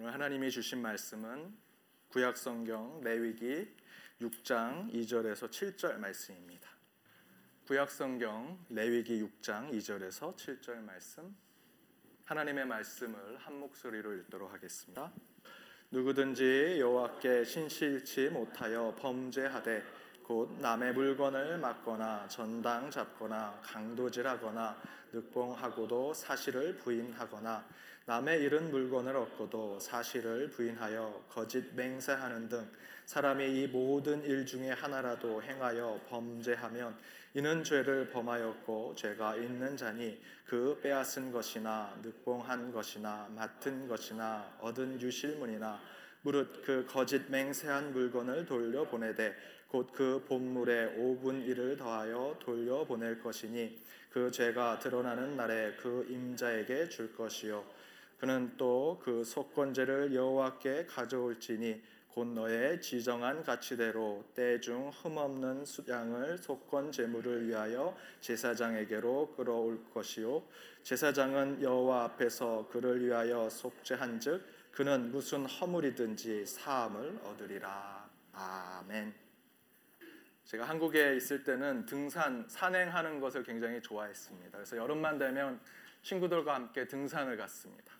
오늘 하나님이 주신 말씀은 구약 성경 레위기 6장 2절에서 7절 말씀입니다. 구약 성경 레위기 6장 2절에서 7절 말씀 하나님의 말씀을 한 목소리로 읽도록 하겠습니다. 누구든지 여호와께 신실치 못하여 범죄하되 곧 남의 물건을 막거나 전당 잡거나 강도질하거나 늑봉하고도 사실을 부인하거나 남의 잃은 물건을 얻고도 사실을 부인하여 거짓 맹세하는 등 사람이 이 모든 일 중에 하나라도 행하여 범죄하면 이는 죄를 범하였고 죄가 있는 자니 그 빼앗은 것이나 늑봉한 것이나 맡은 것이나 얻은 유실문이나 무릇 그 거짓 맹세한 물건을 돌려보내되 곧 그 본물의 5분 1을 더하여 돌려보낼 것이니 그 죄가 드러나는 날에 그 임자에게 줄 것이요 그는 또 그 속건제를 여호와께 가져올지니 곧 너의 지정한 가치대로 때중 흠없는 수양을 속건 제물을 위하여 제사장에게로 끌어올 것이요 제사장은 여호와 앞에서 그를 위하여 속죄한즉 그는 무슨 허물이든지 사함을 얻으리라 아멘. 제가 한국에 있을 때는 등산 산행하는 것을 굉장히 좋아했습니다. 그래서 여름만 되면 친구들과 함께 등산을 갔습니다.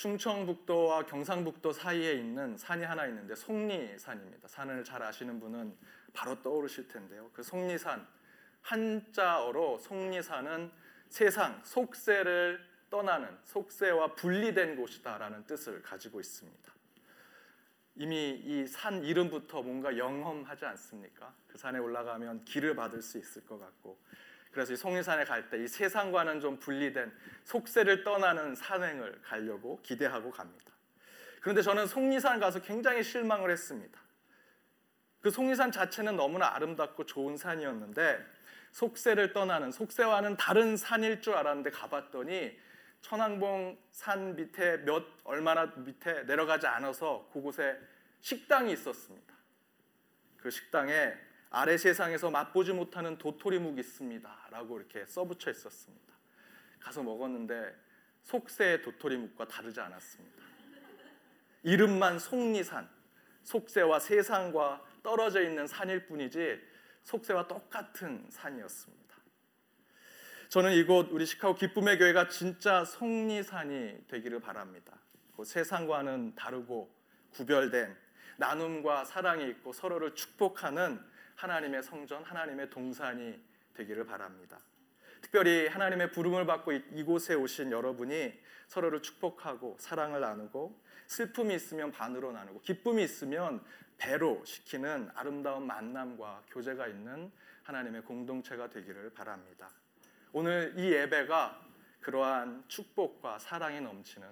충청북도와 경상북도 사이에 있는 산이 하나 있는데 속리산입니다. 산을 잘 아시는 분은 바로 떠오르실 텐데요. 그 속리산 한자어로 속리산은 세상 속세를 떠나는 속세와 분리된 곳이다라는 뜻을 가지고 있습니다. 이미 이 산 이름부터 뭔가 영험하지 않습니까? 그 산에 올라가면 길을 받을 수 있을 것 같고 그래서 이 송리산에 갈 때 이 세상과는 좀 분리된 속세를 떠나는 산행을 가려고 기대하고 갑니다. 그런데 저는 송리산 가서 굉장히 실망을 했습니다. 그 송리산 자체는 너무나 아름답고 좋은 산이었는데 속세를 떠나는 속세와는 다른 산일 줄 알았는데 가봤더니 천왕봉 산 밑에 몇 얼마나 밑에 내려가지 않아서 그곳에 식당이 있었습니다. 그 식당에 아래 세상에서 맛보지 못하는 도토리묵이 있습니다. 라고 이렇게 써붙여 있었습니다. 가서 먹었는데 속세의 도토리묵과 다르지 않았습니다. 이름만 속리산, 속세와 세상과 떨어져 있는 산일 뿐이지 속세와 똑같은 산이었습니다. 저는 이곳 우리 시카고 기쁨의 교회가 진짜 속리산이 되기를 바랍니다. 그 세상과는 다르고 구별된 나눔과 사랑이 있고 서로를 축복하는 하나님의 성전, 하나님의 동산이 되기를 바랍니다. 특별히 하나님의 부름을 받고 이곳에 오신 여러분이 서로를 축복하고 사랑을 나누고 슬픔이 있으면 반으로 나누고 기쁨이 있으면 배로 시키는 아름다운 만남과 교제가 있는 하나님의 공동체가 되기를 바랍니다. 오늘 이 예배가 그러한 축복과 사랑이 넘치는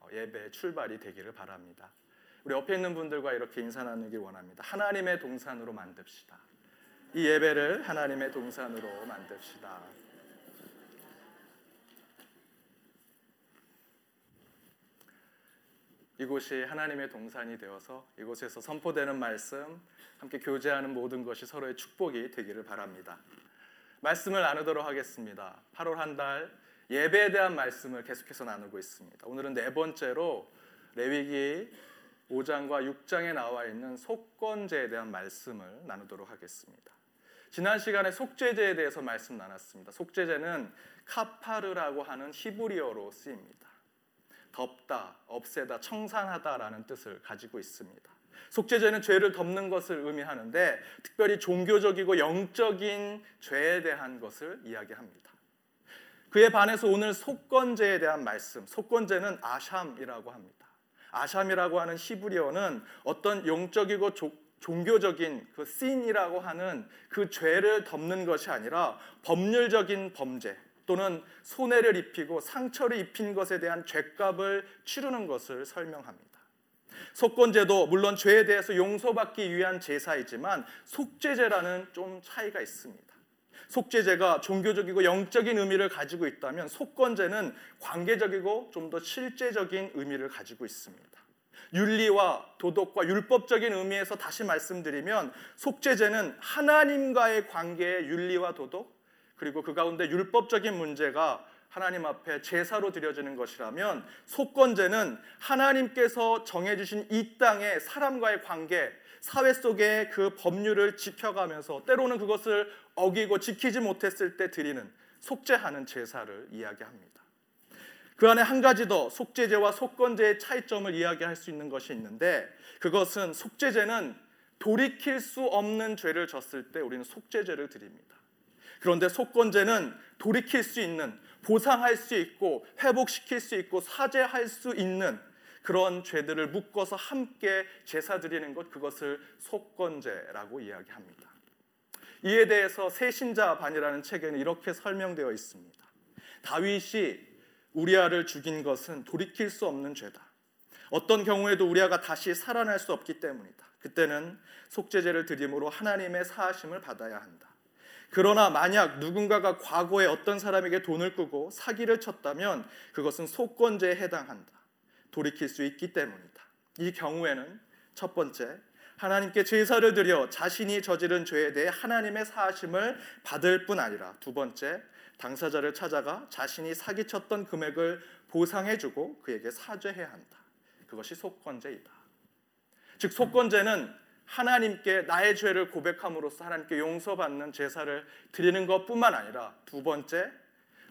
어, 예배의 출발이 되기를 바랍니다. 우리 옆에 있는 분들과 이렇게 인사 나누기 원합니다. 하나님의 동산으로 만듭시다. 이 예배를 하나님의 동산으로 만듭시다. 이곳이 하나님의 동산이 되어서 이곳에서 선포되는 말씀, 함께 교제하는 모든 것이 서로의 축복이 되기를 바랍니다. 말씀을 나누도록 하겠습니다. 8월 한 달 예배에 대한 말씀을 계속해서 나누고 있습니다. 오늘은 네 번째로 레위기 5장과 6장에 나와 있는 속건제에 대한 말씀을 나누도록 하겠습니다. 지난 시간에 속죄제에 대해서 말씀 나눴습니다. 속죄제는 카파르라고 하는 히브리어로 쓰입니다. 덮다, 없애다, 청산하다라는 뜻을 가지고 있습니다. 속죄제는 죄를 덮는 것을 의미하는데 특별히 종교적이고 영적인 죄에 대한 것을 이야기합니다. 그에 반해서 오늘 속건제에 대한 말씀, 속건제는 아샴이라고 합니다. 아샴이라고 하는 히브리어는 어떤 영적이고 종교적인 그 씬이라고 하는 그 죄를 덮는 것이 아니라 법률적인 범죄 또는 손해를 입히고 상처를 입힌 것에 대한 죄값을 치르는 것을 설명합니다. 속건제도 물론 죄에 대해서 용서받기 위한 제사이지만 속죄제라는 좀 차이가 있습니다. 속죄제가 종교적이고 영적인 의미를 가지고 있다면 속건제는 관계적이고 좀 더 실제적인 의미를 가지고 있습니다. 윤리와 도덕과 율법적인 의미에서 다시 말씀드리면 속죄제는 하나님과의 관계의 윤리와 도덕 그리고 그 가운데 율법적인 문제가 하나님 앞에 제사로 드려지는 것이라면 속건제는 하나님께서 정해주신 이 땅의 사람과의 관계, 사회 속의 그 법률을 지켜가면서 때로는 그것을 어기고 지키지 못했을 때 드리는 속죄하는 제사를 이야기합니다. 그 안에 한 가지 더 속죄제와 속건제의 차이점을 이야기할 수 있는 것이 있는데 그것은 속죄제는 돌이킬 수 없는 죄를 졌을 때 우리는 속죄제를 드립니다. 그런데 속건제는 돌이킬 수 있는 보상할 수 있고 회복시킬 수 있고 사죄할 수 있는 그런 죄들을 묶어서 함께 제사 드리는 것 그것을 속건제라고 이야기합니다. 이에 대해서 새신자 반이라는 책에는 이렇게 설명되어 있습니다. 다윗이 우리아를 죽인 것은 돌이킬 수 없는 죄다. 어떤 경우에도 우리아가 다시 살아날 수 없기 때문이다. 그때는 속죄제를 드림으로 하나님의 사하심을 받아야 한다. 그러나 만약 누군가가 과거에 어떤 사람에게 돈을 끄고 사기를 쳤다면 그것은 속건제에 해당한다. 돌이킬 수 있기 때문이다. 이 경우에는 첫 번째 하나님께 제사를 드려 자신이 저지른 죄에 대해 하나님의 사하심을 받을 뿐 아니라 두 번째 당사자를 찾아가 자신이 사기쳤던 금액을 보상해주고 그에게 사죄해야 한다. 그것이 속건제이다. 즉 속건제는 하나님께 나의 죄를 고백함으로써 하나님께 용서받는 제사를 드리는 것뿐만 아니라 두 번째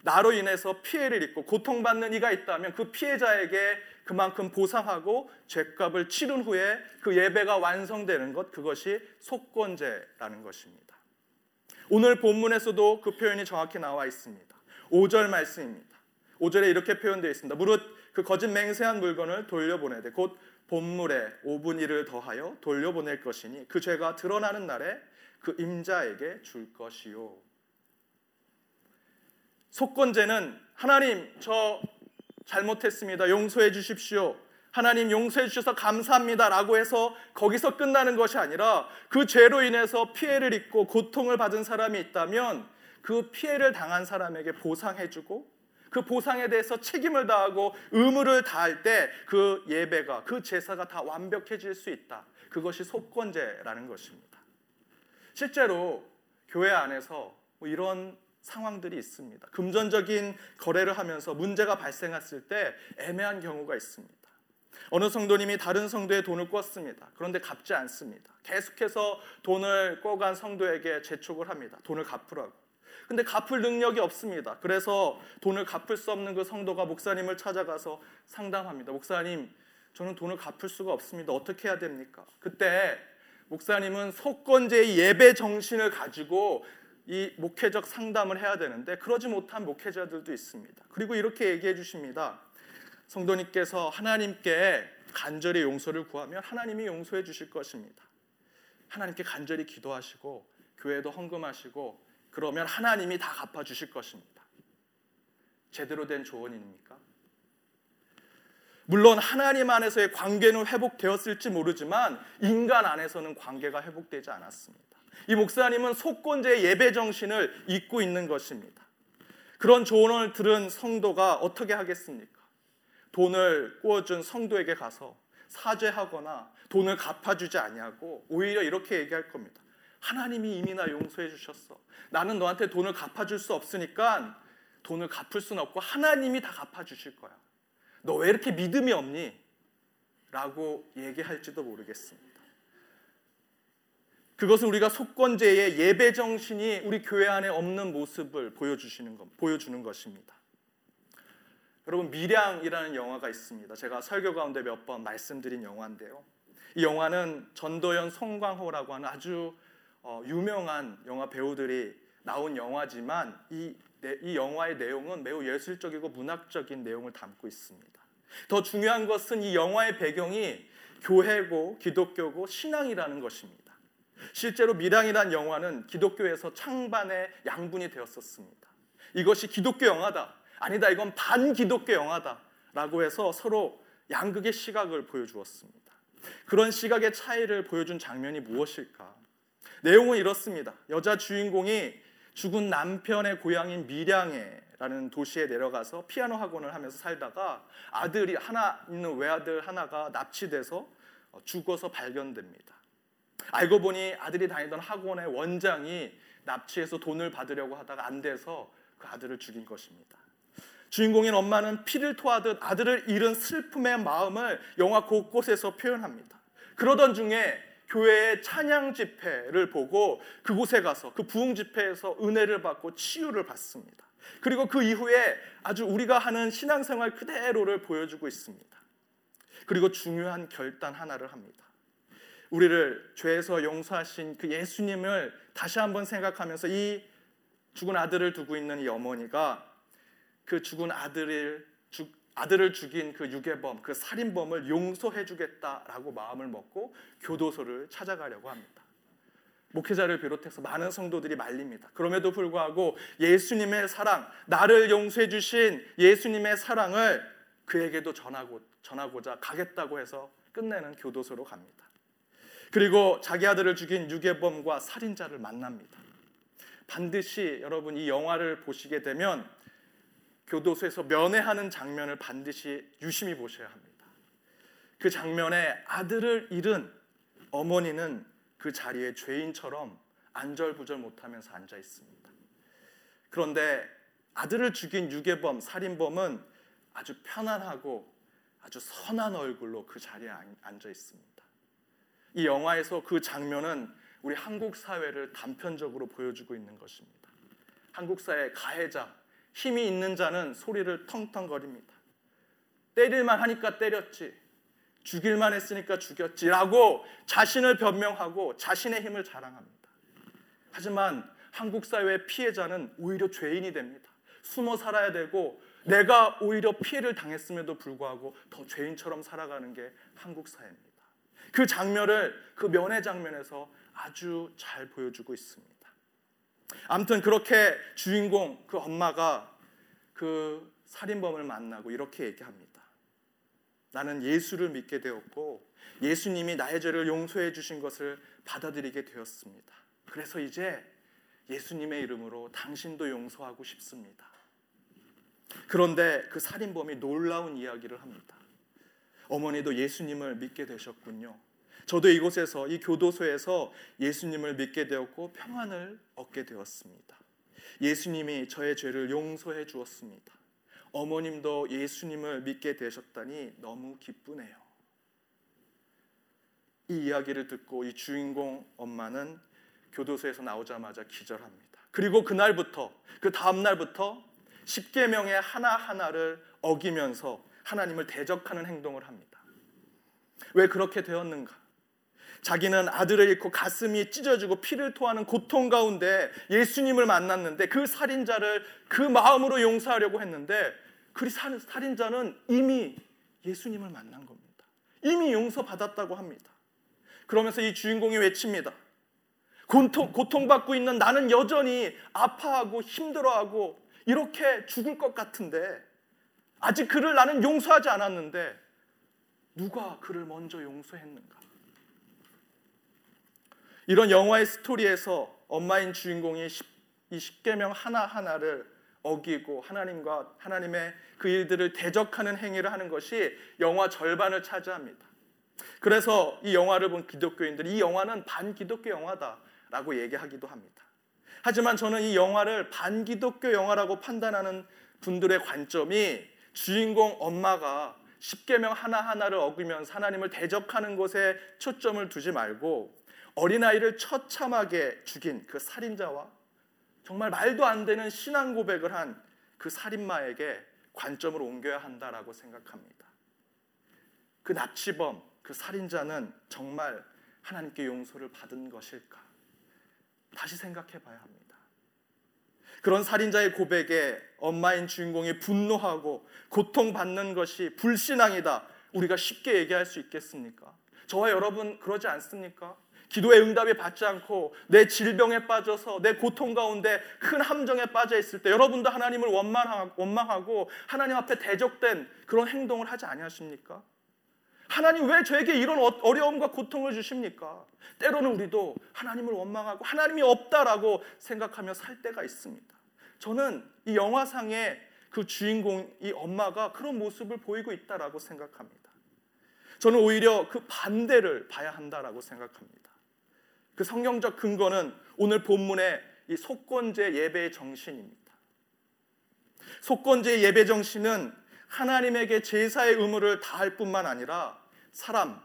나로 인해서 피해를 입고 고통받는 이가 있다면 그 피해자에게 그만큼 보상하고 죄값을 치른 후에 그 예배가 완성되는 것 그것이 속건제라는 것입니다. 오늘 본문에서도 그 표현이 정확히 나와 있습니다. 5절 말씀입니다. 5절에 이렇게 표현되어 있습니다. 무릇 그 거짓 맹세한 물건을 돌려보내되 곧 본물에 5분 일을 더하여 돌려보낼 것이니 그 죄가 드러나는 날에 그 임자에게 줄 것이요. 속건제는 하나님 저 잘못했습니다. 용서해 주십시오. 하나님 용서해 주셔서 감사합니다라고 해서 거기서 끝나는 것이 아니라 그 죄로 인해서 피해를 입고 고통을 받은 사람이 있다면 그 피해를 당한 사람에게 보상해 주고 그 보상에 대해서 책임을 다하고 의무를 다할 때 그 예배가 그 제사가 다 완벽해질 수 있다. 그것이 속건제라는 것입니다. 실제로 교회 안에서 뭐 이런 상황들이 있습니다. 금전적인 거래를 하면서 문제가 발생했을 때 애매한 경우가 있습니다. 어느 성도님이 다른 성도의 돈을 꿨습니다. 그런데 갚지 않습니다. 계속해서 돈을 꿔간 성도에게 재촉을 합니다. 돈을 갚으라고. 근데 갚을 능력이 없습니다. 그래서 돈을 갚을 수 없는 그 성도가 목사님을 찾아가서 상담합니다. 목사님, 저는 돈을 갚을 수가 없습니다. 어떻게 해야 됩니까? 그때 목사님은 속건제의 예배 정신을 가지고 이 목회적 상담을 해야 되는데 그러지 못한 목회자들도 있습니다. 그리고 이렇게 얘기해 주십니다. 성도님께서 하나님께 간절히 용서를 구하면 하나님이 용서해 주실 것입니다. 하나님께 간절히 기도하시고 교회도 헌금하시고 그러면 하나님이 다 갚아 주실 것입니다. 제대로 된 조언입니까? 물론 하나님 안에서의 관계는 회복되었을지 모르지만 인간 안에서는 관계가 회복되지 않았습니다. 이 목사님은 속건제 예배 정신을 잊고 있는 것입니다. 그런 조언을 들은 성도가 어떻게 하겠습니까? 돈을 꾸어준 성도에게 가서 사죄하거나 돈을 갚아주지 아니하고 오히려 이렇게 얘기할 겁니다. 하나님이 이미 나 용서해 주셨어. 나는 너한테 돈을 갚아줄 수 없으니까 돈을 갚을 수는 없고 하나님이 다 갚아주실 거야. 너 왜 이렇게 믿음이 없니? 라고 얘기할지도 모르겠습니다. 그것은 우리가 속건제의 예배 정신이 우리 교회 안에 없는 모습을 보여주시는 것, 보여주는 것입니다. 여러분 미량이라는 영화가 있습니다. 제가 설교 가운데 몇 번 말씀드린 영화인데요. 이 영화는 전도연, 송광호라고 하는 아주 어, 유명한 영화 배우들이 나온 영화지만 이, 이 영화의 내용은 매우 예술적이고 문학적인 내용을 담고 있습니다. 더 중요한 것은 이 영화의 배경이 교회고 기독교고 신앙이라는 것입니다. 실제로 미량이란 영화는 기독교에서 창반의 양분이 되었었습니다. 이것이 기독교 영화다. 아니다. 이건 반기독교 영화다. 라고 해서 서로 양극의 시각을 보여주었습니다. 그런 시각의 차이를 보여준 장면이 무엇일까? 내용은 이렇습니다. 여자 주인공이 죽은 남편의 고향인 밀양에라는 도시에 내려가서 피아노 학원을 하면서 살다가 아들이 하나 있는 외아들 하나가 납치돼서 죽어서 발견됩니다. 알고 보니 아들이 다니던 학원의 원장이 납치해서 돈을 받으려고 하다가 안 돼서 그 아들을 죽인 것입니다. 주인공인 엄마는 피를 토하듯 아들을 잃은 슬픔의 마음을 영화 곳곳에서 표현합니다. 그러던 중에 교회의 찬양 집회를 보고 그곳에 가서 그 부흥 집회에서 은혜를 받고 치유를 받습니다. 그리고 그 이후에 아주 우리가 하는 신앙생활 그대로를 보여주고 있습니다. 그리고 중요한 결단 하나를 합니다. 우리를 죄에서 용서하신 그 예수님을 다시 한번 생각하면서 이 죽은 아들을 두고 있는 이 어머니가 그 죽은 아들을 죽, 아들을 죽인 그 유괴범, 그 살인범을 용서해 주겠다라고 마음을 먹고 교도소를 찾아가려고 합니다. 목회자를 비롯해서 많은 성도들이 말립니다. 그럼에도 불구하고 예수님의 사랑, 나를 용서해 주신 예수님의 사랑을 그에게도 전하고 전하고자 가겠다고 해서 끝내는 교도소로 갑니다. 그리고 자기 아들을 죽인 유괴범과 살인자를 만납니다. 반드시 여러분 이 영화를 보시게 되면 교도소에서 면회하는 장면을 반드시 유심히 보셔야 합니다. 그 장면에 아들을 잃은 어머니는 그 자리에 죄인처럼 안절부절 못하면서 앉아 있습니다. 그런데 아들을 죽인 유괴범, 살인범은 아주 편안하고 아주 선한 얼굴로 그 자리에 앉아 있습니다. 이 영화에서 그 장면은 우리 한국 사회를 단편적으로 보여주고 있는 것입니다. 한국 사회 가해자, 힘이 있는 자는 소리를 텅텅거립니다. 때릴만 하니까 때렸지. 죽일만 했으니까 죽였지라고 자신을 변명하고 자신의 힘을 자랑합니다. 하지만 한국 사회의 피해자는 오히려 죄인이 됩니다. 숨어 살아야 되고 내가 오히려 피해를 당했음에도 불구하고 더 죄인처럼 살아가는 게 한국 사회입니다. 그 장면을 그 면회 장면에서 아주 잘 보여주고 있습니다. 아무튼 그렇게 주인공 그 엄마가 그 살인범을 만나고 이렇게 얘기합니다. 나는 예수를 믿게 되었고 예수님이 나의 죄를 용서해 주신 것을 받아들이게 되었습니다. 그래서 이제 예수님의 이름으로 당신도 용서하고 싶습니다. 그런데 그 살인범이 놀라운 이야기를 합니다. 어머니도 예수님을 믿게 되셨군요. 저도 이곳에서 이 교도소에서 예수님을 믿게 되었고 평안을 얻게 되었습니다. 예수님이 저의 죄를 용서해 주었습니다. 어머님도 예수님을 믿게 되셨다니 너무 기쁘네요. 이 이야기를 듣고 이 주인공 엄마는 교도소에서 나오자마자 기절합니다. 그리고 그날부터 그 다음 날부터 십계명의 하나하나를 어기면서 하나님을 대적하는 행동을 합니다. 왜 그렇게 되었는가? 자기는 아들을 잃고 가슴이 찢어지고 피를 토하는 고통 가운데 예수님을 만났는데 그 살인자를 그 마음으로 용서하려고 했는데 그 살인자는 이미 예수님을 만난 겁니다. 이미 용서받았다고 합니다. 그러면서 이 주인공이 외칩니다. 고통, 고통받고 있는 나는 여전히 아파하고 힘들어하고 이렇게 죽을 것 같은데 아직 그를 나는 용서하지 않았는데 누가 그를 먼저 용서했는가? 이런 영화의 스토리에서 엄마인 주인공이 이 십계명 하나하나를 어기고 하나님과 하나님의 그 일들을 대적하는 행위를 하는 것이 영화 절반을 차지합니다. 그래서 이 영화를 본 기독교인들이 이 영화는 반기독교 영화다라고 얘기하기도 합니다. 하지만 저는 이 영화를 반기독교 영화라고 판단하는 분들의 관점이 주인공 엄마가 십계명 하나하나를 어기면서 하나님을 대적하는 것에 초점을 두지 말고 어린아이를 처참하게 죽인 그 살인자와 정말 말도 안 되는 신앙 고백을 한 그 살인마에게 관점을 옮겨야 한다라고 생각합니다. 그 납치범, 그 살인자는 정말 하나님께 용서를 받은 것일까? 다시 생각해 봐야 합니다. 그런 살인자의 고백에 엄마인 주인공이 분노하고 고통받는 것이 불신앙이다. 우리가 쉽게 얘기할 수 있겠습니까? 저와 여러분 그러지 않습니까? 기도의 응답이 받지 않고 내 질병에 빠져서 내 고통 가운데 큰 함정에 빠져 있을 때 여러분도 하나님을 원망하고 하나님 앞에 대적된 그런 행동을 하지 아니하십니까? 하나님 왜 저에게 이런 어, 어려움과 고통을 주십니까? 때로는 우리도 하나님을 원망하고 하나님이 없다라고 생각하며 살 때가 있습니다. 저는 이 영화상의 그 주인공 이 엄마가 그런 모습을 보이고 있다라고 생각합니다. 저는 오히려 그 반대를 봐야 한다라고 생각합니다. 그 성경적 근거는 오늘 본문의 이 속건제 예배의 정신입니다. 속건제 예배 정신은 하나님에게 제사의 의무를 다할 뿐만 아니라 사람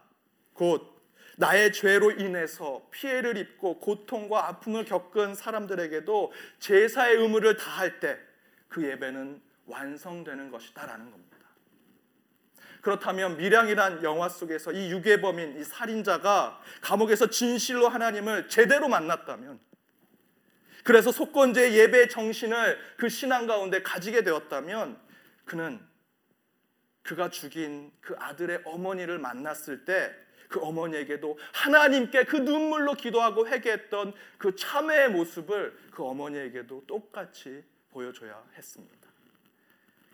곧 나의 죄로 인해서 피해를 입고 고통과 아픔을 겪은 사람들에게도 제사의 의무를 다할 때 그 예배는 완성되는 것이다라는 겁니다. 그렇다면 미량이란 영화 속에서 이 유괴범인 이 살인자가 감옥에서 진실로 하나님을 제대로 만났다면 그래서 속건제 예배 정신을 그 신앙 가운데 가지게 되었다면 그는 그가 죽인 그 아들의 어머니를 만났을 때 그 어머니에게도 하나님께 그 눈물로 기도하고 회개했던 그 참회의 모습을 그 어머니에게도 똑같이 보여줘야 했습니다.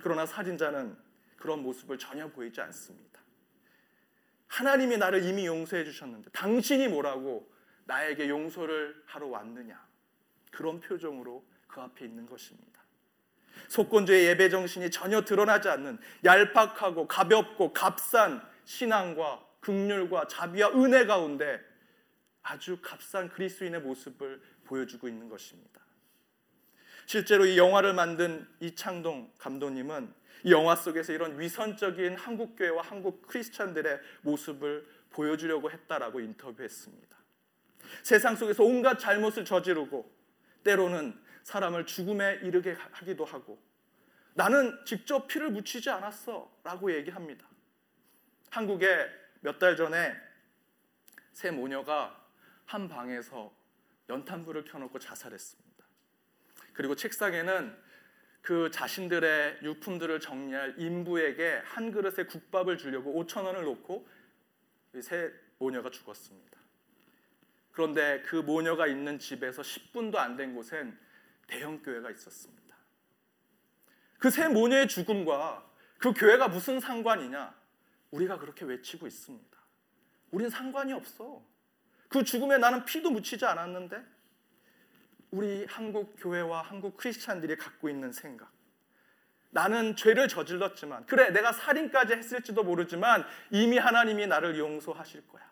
그러나 살인자는 그런 모습을 전혀 보이지 않습니다. 하나님이 나를 이미 용서해 주셨는데 당신이 뭐라고 나에게 용서를 하러 왔느냐? 그런 표정으로 그 앞에 있는 것입니다. 속건조의 예배 정신이 전혀 드러나지 않는 얄팍하고 가볍고 값싼 신앙과 극률과 자비와 은혜 가운데 아주 값싼 그리스도인의 모습을 보여주고 있는 것입니다. 실제로 이 영화를 만든 이창동 감독님은 이 영화 속에서 이런 위선적인 한국 교회와 한국 크리스천들의 모습을 보여주려고 했다라고 인터뷰했습니다. 세상 속에서 온갖 잘못을 저지르고 때로는 사람을 죽음에 이르게 하기도 하고 나는 직접 피를 묻히지 않았어라고 얘기합니다. 한국에 몇 달 전에 새 모녀가 한 방에서 연탄불을 켜놓고 자살했습니다. 그리고 책상에는 그 자신들의 유품들을 정리할 인부에게 한 그릇의 국밥을 주려고 5천 원을 놓고 새 모녀가 죽었습니다. 그런데 그 모녀가 있는 집에서 10분도 안 된 곳엔 대형 교회가 있었습니다. 그 새 모녀의 죽음과 그 교회가 무슨 상관이냐? 우리가 그렇게 외치고 있습니다. 우린 상관이 없어. 그 죽음에 나는 피도 묻히지 않았는데 우리 한국 교회와 한국 크리스찬들이 갖고 있는 생각. 나는 죄를 저질렀지만 그래 내가 살인까지 했을지도 모르지만 이미 하나님이 나를 용서하실 거야.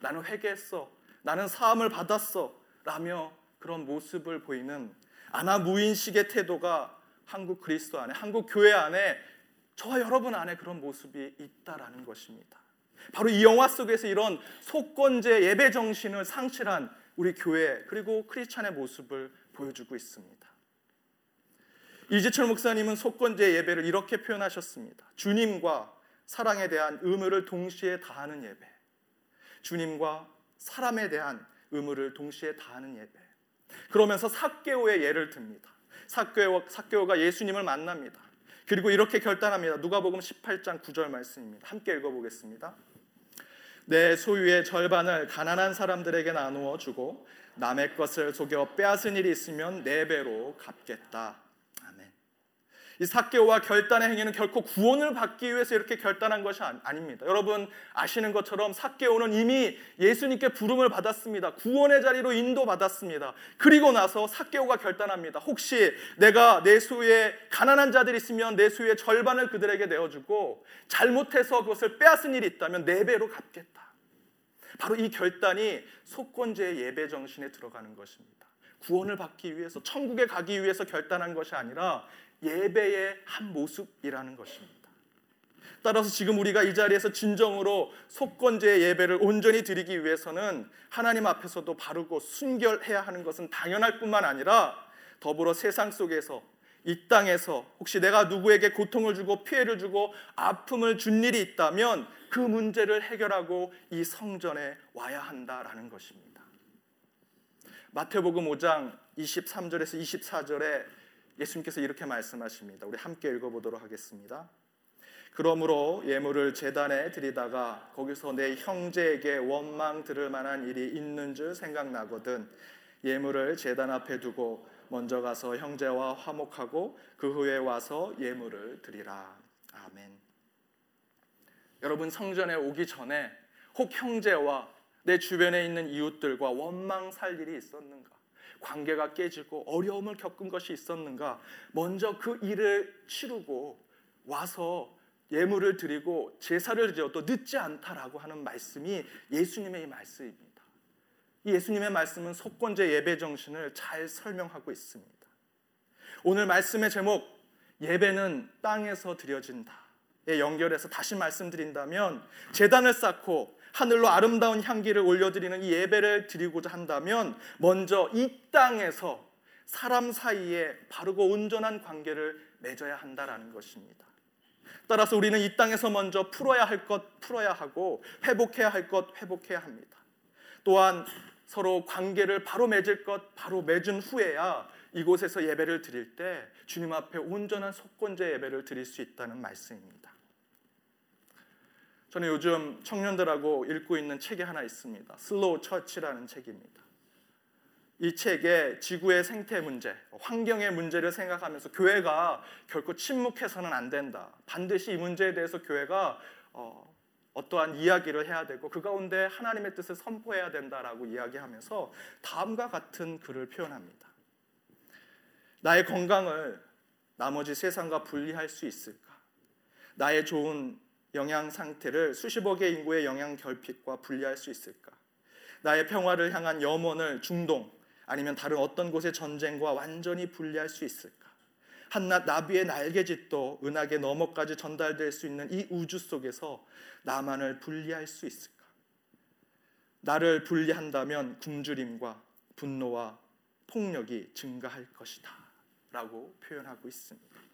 나는 회개했어. 나는 사함을 받았어. 라며 그런 모습을 보이는 아나 무인식의 태도가 한국 그리스도 안에 한국 교회 안에 저와 여러분 안에 그런 모습이 있다라는 것입니다. 바로 이 영화 속에서 이런 속건제 예배 정신을 상실한 우리 교회 그리고 크리스찬의 모습을 보여주고 있습니다. 이지철 목사님은 속건제 예배를 이렇게 표현하셨습니다. 주님과 사랑에 대한 의무를 동시에 다하는 예배. 주님과 사람에 대한 의무를 동시에 다하는 예배. 그러면서 사개오의 예를 듭니다. 사개오, 사개오가 예수님을 만납니다. 그리고 이렇게 결단합니다. 누가복음 18장 9절 말씀입니다. 함께 읽어보겠습니다. 내 소유의 절반을 가난한 사람들에게 나누어 주고 남의 것을 속여 빼앗은 일이 있으면 네 배로 갚겠다. 이 사개오와 결단의 행위는 결코 구원을 받기 위해서 이렇게 결단한 것이 아 닙니다. 여러분 아시는 것처럼 사개오는 이미 예수님께 부름을 받았습니다. 구원의 자리로 인도받았습니다. 그리고 나서 사개오가 결단합니다. 혹시 내가 내 수에 가난한 자들이 있으면 내 수의 절반을 그들에게 내어주고 잘못해서 그것을 빼앗은 일이 있다면 네 배로 갚겠다. 바로 이 결단이 속건제의 예배 정신에 들어가는 것입니다. 구원을 받기 위해서 천국에 가기 위해서 결단한 것이 아니라 예배의 한 모습이라는 것입니다. 따라서 지금 우리가 이 자리에서 진정으로 속건제 예배를 온전히 드리기 위해서는 하나님 앞에서도 바르고 순결해야 하는 것은 당연할 뿐만 아니라 더불어 세상 속에서 이 땅에서 혹시 내가 누구에게 고통을 주고 피해를 주고 아픔을 준 일이 있다면 그 문제를 해결하고 이 성전에 와야 한다라는 것입니다. 마태복음 5장 23절에서 24절에 예수님께서 이렇게 말씀하십니다. 우리 함께 읽어보도록 하겠습니다. 그러므로 예물을 재단에 드리다가 거기서 내 형제에게 원망 들을 만한 일이 있는 줄 생각나거든 예물을 재단 앞에 두고 먼저 가서 형제와 화목하고 그 후에 와서 예물을 드리라. 아멘. 여러분 성전에 오기 전에 혹 형제와 내 주변에 있는 이웃들과 원망 살 일이 있었는가? 관계가 깨지고 어려움을 겪은 것이 있었는가? 먼저 그 일을 치르고 와서 예물을 드리고 제사를 드려도 늦지 않다라고 하는 말씀이 예수님의 이 말씀입니다. 이 예수님의 말씀은 속건제 예배 정신을 잘 설명하고 있습니다. 오늘 말씀의 제목 예배는 땅에서 드려진다. 에 연결해서 다시 말씀드린다면 재단을 쌓고 하늘로 아름다운 향기를 올려드리는 이 예배를 드리고자 한다면 먼저 이 땅에서 사람 사이에 바르고 온전한 관계를 맺어야 한다라는 것입니다. 따라서 우리는 이 땅에서 먼저 풀어야 할 것 풀어야 하고 회복해야 할 것 회복해야 합니다. 또한 서로 관계를 바로 맺을 것 바로 맺은 후에야 이곳에서 예배를 드릴 때 주님 앞에 온전한 속건제 예배를 드릴 수 있다는 말씀입니다. 저는 요즘 청년들하고 읽고 있는 책이 하나 있습니다. Slow Church라는 책입니다. 이 책에 지구의 생태 문제, 환경의 문제를 생각하면서 교회가 결코 침묵해서는 안 된다. 반드시 이 문제에 대해서 교회가 어, 어떠한 이야기를 해야 되고 그 가운데 하나님의 뜻을 선포해야 된다라고 이야기하면서 다음과 같은 글을 표현합니다. 나의 건강을 나머지 세상과 분리할 수 있을까? 나의 좋은 영양 상태를 수십억의 인구의 영양 결핍과 분리할 수 있을까? 나의 평화를 향한 염원을 중동 아니면 다른 어떤 곳의 전쟁과 완전히 분리할 수 있을까? 한낱 나비의 날개짓도 은하계 너머까지 전달될 수 있는 이 우주 속에서 나만을 분리할 수 있을까? 나를 분리한다면 굶주림과 분노와 폭력이 증가할 것이다. 라고 표현하고 있습니다.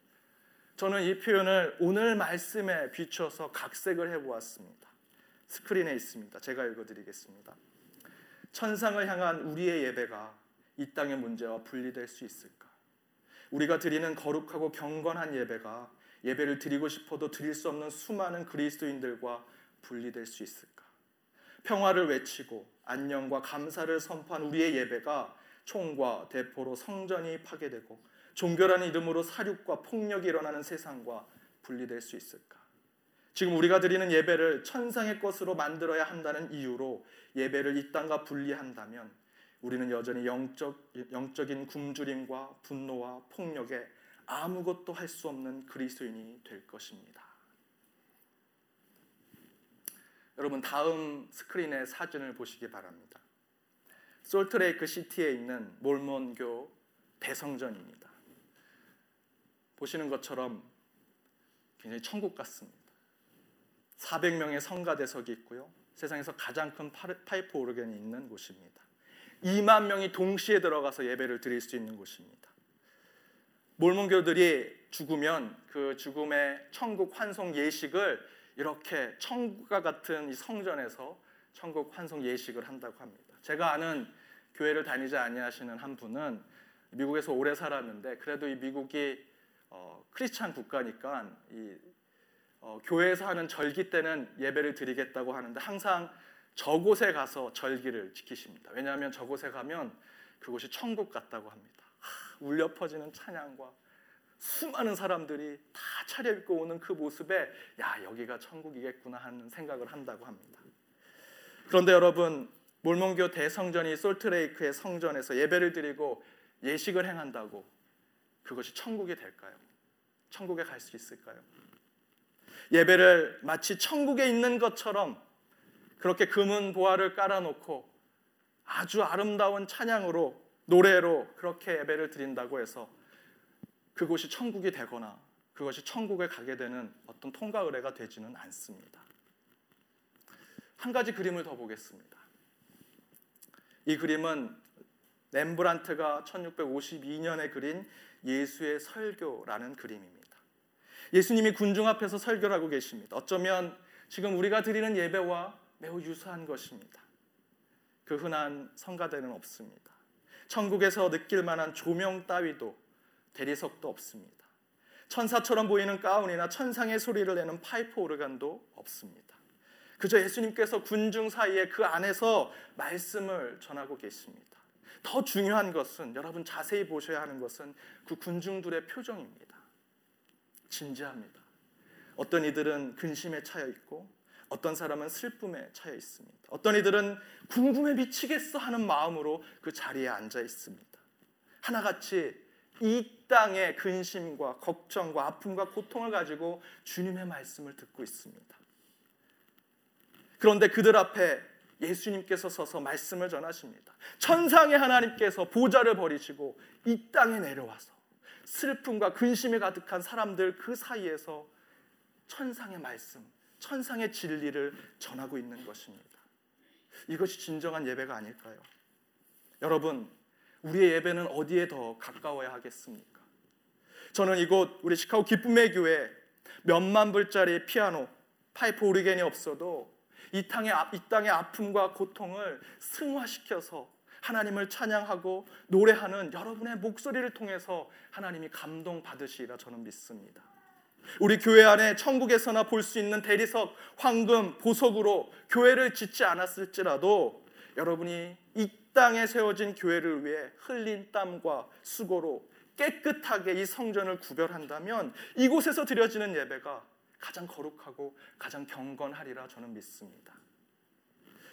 저는 이 표현을 오늘 말씀에 비춰서 각색을 해보았습니다. 스크린에 있습니다. 제가 읽어드리겠습니다. 천상을 향한 우리의 예배가 이 땅의 문제와 분리될 수 있을까? 우리가 드리는 거룩하고 경건한 예배가 예배를 드리고 싶어도 드릴 수 없는 수많은 그리스도인들과 분리될 수 있을까? 평화를 외치고 안녕과 감사를 선포한 우리의 예배가 총과 대포로 성전이 파괴되고 종교라는 이름으로 사륙과 폭력이 일어나는 세상과 분리될 수 있을까? 지금 우리가 드리는 예배를 천상의 것으로 만들어야 한다는 이유로 예배를 이 땅과 분리한다면 우리는 여전히 영적, 영적인 굶주림과 분노와 폭력에 아무것도 할 수 없는 그리스도인이 될 것입니다. 여러분 다음 스크린의 사진을 보시기 바랍니다. 솔트레이크 시티에 있는 몰몬교 대성전입니다. 보시는 것처럼 굉장히 천국 같습니다. 400명의 성가대석이 있고요. 세상에서 가장 큰 파이프 오르겐이 있는 곳입니다. 2만 명이 동시에 들어가서 예배를 드릴 수 있는 곳입니다. 몰몬교들이 죽으면 그 죽음의 천국 환송 예식을 이렇게 천국과 같은 이 성전에서 천국 환송 예식을 한다고 합니다. 제가 아는 교회를 다니지 아니하시는 한 분은 미국에서 오래 살았는데 그래도 이 미국이 어, 크리스찬 국가니까 이 어, 교회에서 하는 절기 때는 예배를 드리겠다고 하는데 항상 저곳에 가서 절기를 지키십니다. 왜냐하면 저곳에 가면 그곳이 천국 같다고 합니다. 하, 울려 퍼지는 찬양과 수많은 사람들이 다 차려입고 오는 그 모습에 야 여기가 천국이겠구나 하는 생각을 한다고 합니다. 그런데 여러분 몰몬교 대성전이 솔트레이크의 성전에서 예배를 드리고 예식을 행한다고 그것이 천국이 될까요? 천국에 갈 수 있을까요? 예배를 마치 천국에 있는 것처럼 그렇게 금은 보화를 깔아놓고 아주 아름다운 찬양으로 노래로 그렇게 예배를 드린다고 해서 그곳이 천국이 되거나 그것이 천국에 가게 되는 어떤 통과 의례가 되지는 않습니다. 한 가지 그림을 더 보겠습니다. 이 그림은 렘브란트가 1652년에 그린 예수의 설교라는 그림입니다. 예수님이 군중 앞에서 설교를 하고 계십니다. 어쩌면 지금 우리가 드리는 예배와 매우 유사한 것입니다. 그 흔한 성가대는 없습니다. 천국에서 느낄 만한 조명 따위도 대리석도 없습니다. 천사처럼 보이는 가운이나 천상의 소리를 내는 파이프 오르간도 없습니다. 그저 예수님께서 군중 사이에 그 안에서 말씀을 전하고 계십니다. 더 중요한 것은 여러분 자세히 보셔야 하는 것은 그 군중들의 표정입니다. 진지합니다. 어떤 이들은 근심에 차여 있고 어떤 사람은 슬픔에 차여 있습니다. 어떤 이들은 궁금해 미치겠어 하는 마음으로 그 자리에 앉아 있습니다. 하나같이 이 땅의 근심과 걱정과 아픔과 고통을 가지고 주님의 말씀을 듣고 있습니다. 그런데 그들 앞에 예수님께서 서서 말씀을 전하십니다. 천상의 하나님께서 보좌를 버리시고 이 땅에 내려와서 슬픔과 근심에 가득한 사람들 그 사이에서 천상의 말씀, 천상의 진리를 전하고 있는 것입니다. 이것이 진정한 예배가 아닐까요? 여러분, 우리의 예배는 어디에 더 가까워야 하겠습니까? 저는 이곳 우리 시카고 기쁨의 교회 몇만 불짜리 피아노, 파이프 오리겐이 없어도 이 땅의 이 땅의 아픔과 고통을 승화시켜서 하나님을 찬양하고 노래하는 여러분의 목소리를 통해서 하나님이 감동 받으시리라 저는 믿습니다. 우리 교회 안에 천국에서나 볼 수 있는 대리석, 황금, 보석으로 교회를 짓지 않았을지라도 여러분이 이 땅에 세워진 교회를 위해 흘린 땀과 수고로 깨끗하게 이 성전을 구별한다면 이곳에서 드려지는 예배가 가장 거룩하고 가장 경건하리라 저는 믿습니다.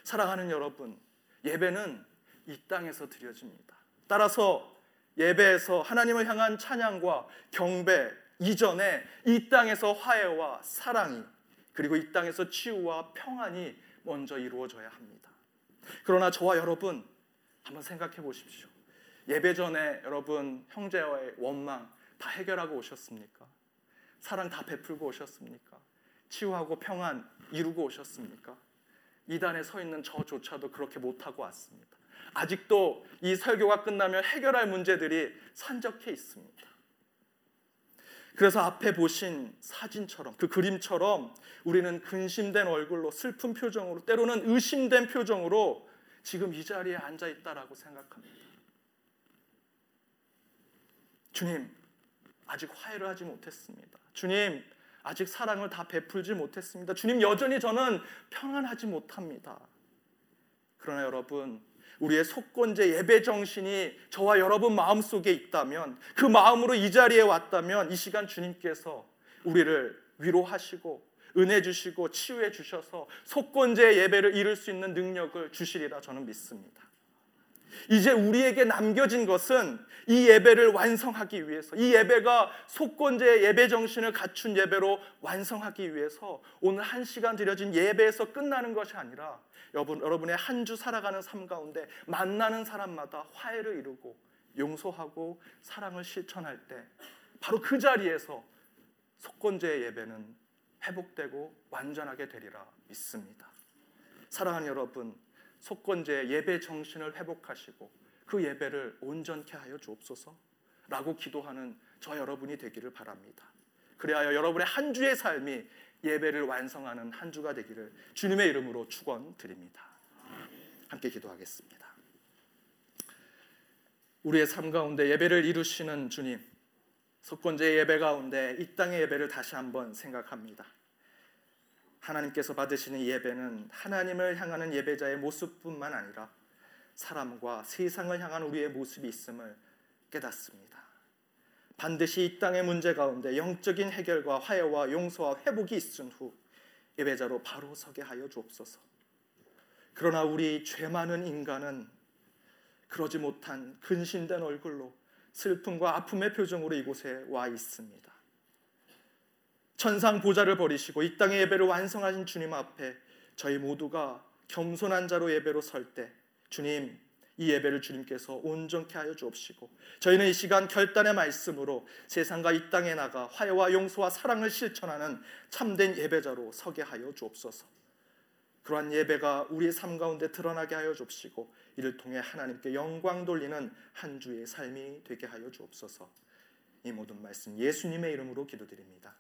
사랑하는 여러분, 예배는 이 땅에서 드려집니다. 따라서 예배에서 하나님을 향한 찬양과 경배 이전에 이 땅에서 화해와 사랑이 그리고 이 땅에서 치유와 평안이 먼저 이루어져야 합니다. 그러나 저와 여러분 한번 생각해 보십시오. 예배 전에 여러분 형제와의 원망 다 해결하고 오셨습니까? 사랑 다 베풀고 오셨습니까? 치유하고 평안 이루고 오셨습니까? 이단에 서 있는 저조차도 그렇게 못하고 왔습니다. 아직도 이 설교가 끝나면 해결할 문제들이 산적해 있습니다. 그래서 앞에 보신 사진처럼 그 그림처럼 우리는 근심된 얼굴로 슬픈 표정으로 때로는 의심된 표정으로 지금 이 자리에 앉아 있다라고 생각합니다. 주님, 아직 화해를 하지 못했습니다. 주님, 아직 사랑을 다 베풀지 못했습니다. 주님, 여전히 저는 평안하지 못합니다. 그러나 여러분, 우리의 속건제 예배 정신이 저와 여러분 마음 속에 있다면 그 마음으로 이 자리에 왔다면 이 시간 주님께서 우리를 위로하시고 은혜 주시고 치유해 주셔서 속건제 예배를 이룰 수 있는 능력을 주시리라 저는 믿습니다. 이제 우리에게 남겨진 것은 이 예배를 완성하기 위해서 이 예배가 속건제 예배 정신을 갖춘 예배로 완성하기 위해서 오늘 한 시간 드려진 예배에서 끝나는 것이 아니라 여러분 여러분의 한 주 살아가는 삶 가운데 만나는 사람마다 화해를 이루고 용서하고 사랑을 실천할 때 바로 그 자리에서 속건제 예배는 회복되고 완전하게 되리라 믿습니다. 사랑하는 여러분 속건제 예배 정신을 회복하시고 그 예배를 온전케 하여 주옵소서라고 기도하는 저 여러분이 되기를 바랍니다. 그리하여 여러분의 한 주의 삶이 예배를 완성하는 한 주가 되기를 주님의 이름으로 축원드립니다. 함께 기도하겠습니다. 우리의 삶 가운데 예배를 이루시는 주님, 속건제 예배 가운데 이 땅의 예배를 다시 한번 생각합니다. 하나님께서 받으시는 예배는 하나님을 향하는 예배자의 모습뿐만 아니라 사람과 세상을 향한 우리의 모습이 있음을 깨닫습니다. 반드시 이 땅의 문제 가운데 영적인 해결과 화해와 용서와 회복이 있은 후 예배자로 바로 서게 하여 주옵소서. 그러나 우리 죄 많은 인간은 그러지 못한 근신된 얼굴로 슬픔과 아픔의 표정으로 이곳에 와 있습니다. 천상 보좌를 버리시고 이 땅의 예배를 완성하신 주님 앞에 저희 모두가 겸손한 자로 예배로 설 때 주님 이 예배를 주님께서 온전케 하여 주옵시고 저희는 이 시간 결단의 말씀으로 세상과 이 땅에 나가 화해와 용서와 사랑을 실천하는 참된 예배자로 서게 하여 주옵소서. 그러한 예배가 우리의 삶 가운데 드러나게 하여 주옵시고 이를 통해 하나님께 영광 돌리는 한 주의 삶이 되게 하여 주옵소서. 이 모든 말씀 예수님의 이름으로 기도드립니다.